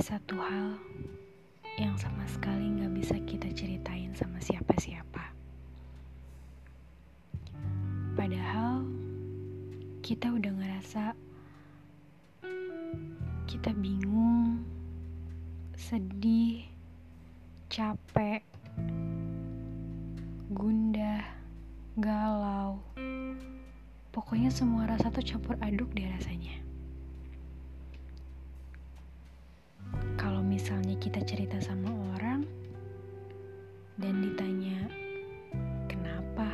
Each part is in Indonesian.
satu hal yang sama sekali gak bisa kita ceritain sama siapa-siapa. Padahal kita udah ngerasa kita bingung, sedih, capek, gundah, galau. Pokoknya semua rasa tuh campur aduk deh rasanya. Misalnya kita cerita sama orang dan ditanya kenapa,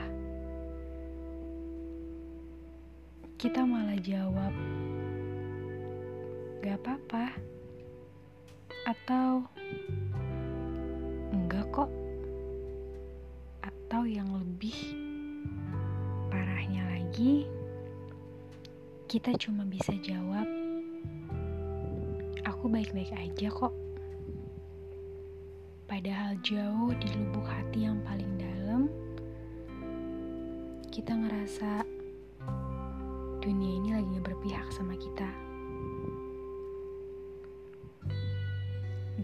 kita malah jawab gak apa-apa. Atau enggak kok. Atau yang lebih parahnya lagi kita cuma bisa jawab aku baik-baik aja kok Padahal jauh di lubuk hati yang paling dalam, kita ngerasa dunia ini lagi berpihak sama kita.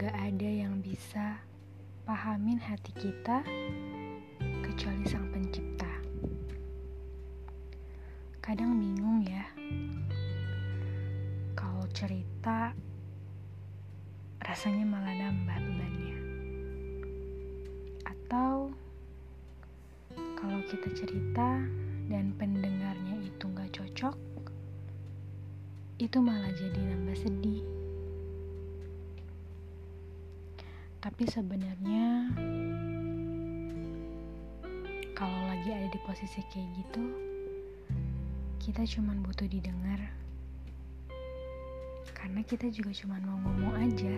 Gak ada yang bisa pahamin hati kita kecuali sang pencipta. Kadang bingung ya, kalau cerita rasanya malah nambah bebannya. Atau kalau kita cerita dan pendengarnya itu gak cocok, itu malah jadi nambah sedih. Tapi sebenarnya kalau lagi ada di posisi kayak gitu, kita cuma butuh didengar. Karena kita juga cuma mau ngomong aja.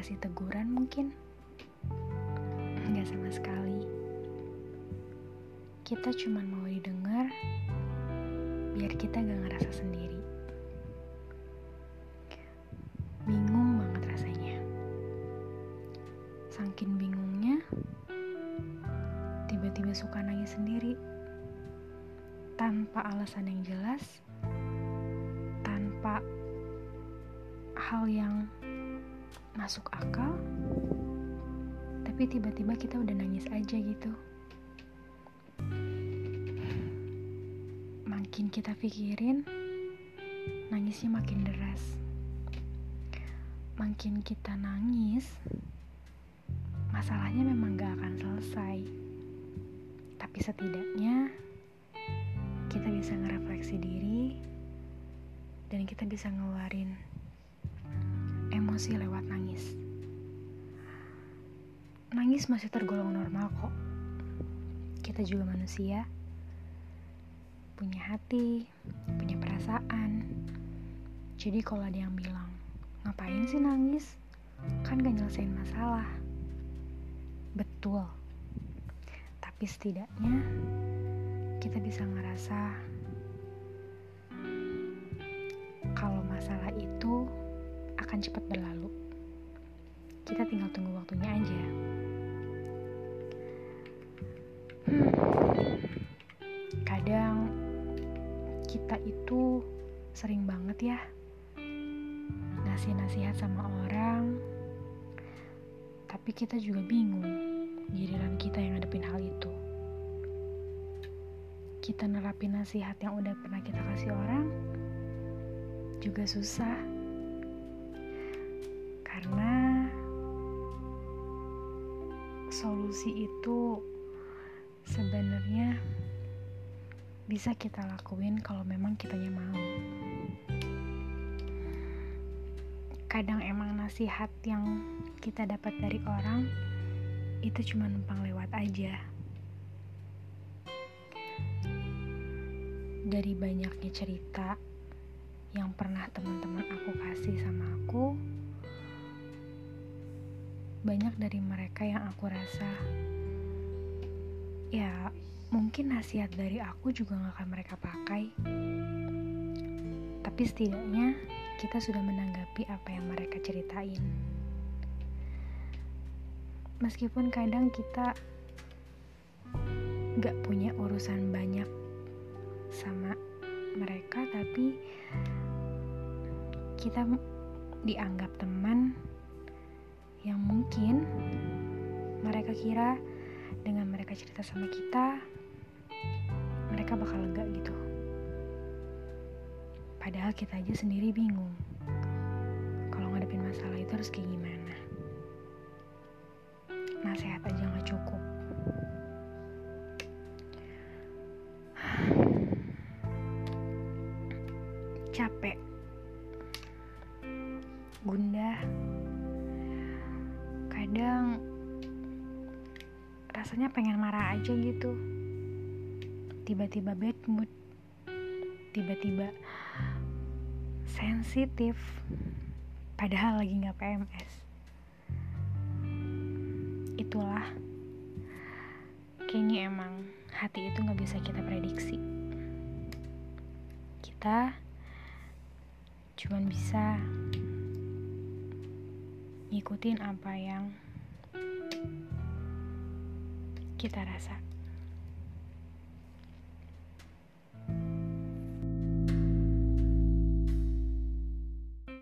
Dikasih teguran mungkin? Nggak sama sekali. Kita cuma mau didengar biar kita gak ngerasa sendiri. Bingung banget rasanya. Saking bingungnya tiba-tiba suka nangis sendiri. Tanpa alasan yang jelas tanpa hal yang masuk akal tapi tiba-tiba kita udah nangis aja gitu. Makin kita pikirin nangisnya makin deras. Makin kita nangis masalahnya memang gak akan selesai. Tapi setidaknya kita bisa ngerefleksi diri dan kita bisa ngeluarin emosi lewat nangis. Nangis masih tergolong normal kok. Kita juga manusia. Punya hati, punya perasaan. Jadi kalau ada yang bilang, ngapain sih nangis? Kan gak nyelesain masalah. Betul. Tapi setidaknya kita bisa ngerasa kalau masalah itu akan cepat berlalu. Kita tinggal tunggu waktunya aja. Hmm. Kadang kita itu sering banget ya ngasih nasihat sama orang, tapi kita juga bingung giliran kita yang ngadepin hal itu. Kita nerapin nasihat yang udah pernah kita kasih orang juga susah karena solusi itu sebenarnya bisa kita lakuin kalau memang kitanya mau. Kadang emang nasihat yang kita dapat dari orang itu cuma numpang lewat aja. Dari banyaknya cerita yang pernah teman-teman aku kasih sama aku, banyak dari mereka yang aku rasa ya mungkin nasihat dari aku juga gak akan mereka pakai. Tapi setidaknya kita sudah menanggapi apa yang mereka ceritain. Meskipun kadang kita gak punya urusan banyak sama mereka tapi kita dianggap teman yang mungkin mereka kira dengan mereka cerita sama kita mereka bakal lega gitu. Padahal kita aja sendiri bingung. Kalau ngadepin masalah itu harus kayak gimana? Nasihat aja nggak cukup. Capek. Gundah kadang rasanya pengen marah aja gitu. Tiba-tiba bad mood. Tiba-tiba sensitif. Padahal lagi nggak PMS itulah. Kayaknya emang hati itu nggak bisa kita prediksi. Kita cuman bisa ngikutin apa yang kita rasa.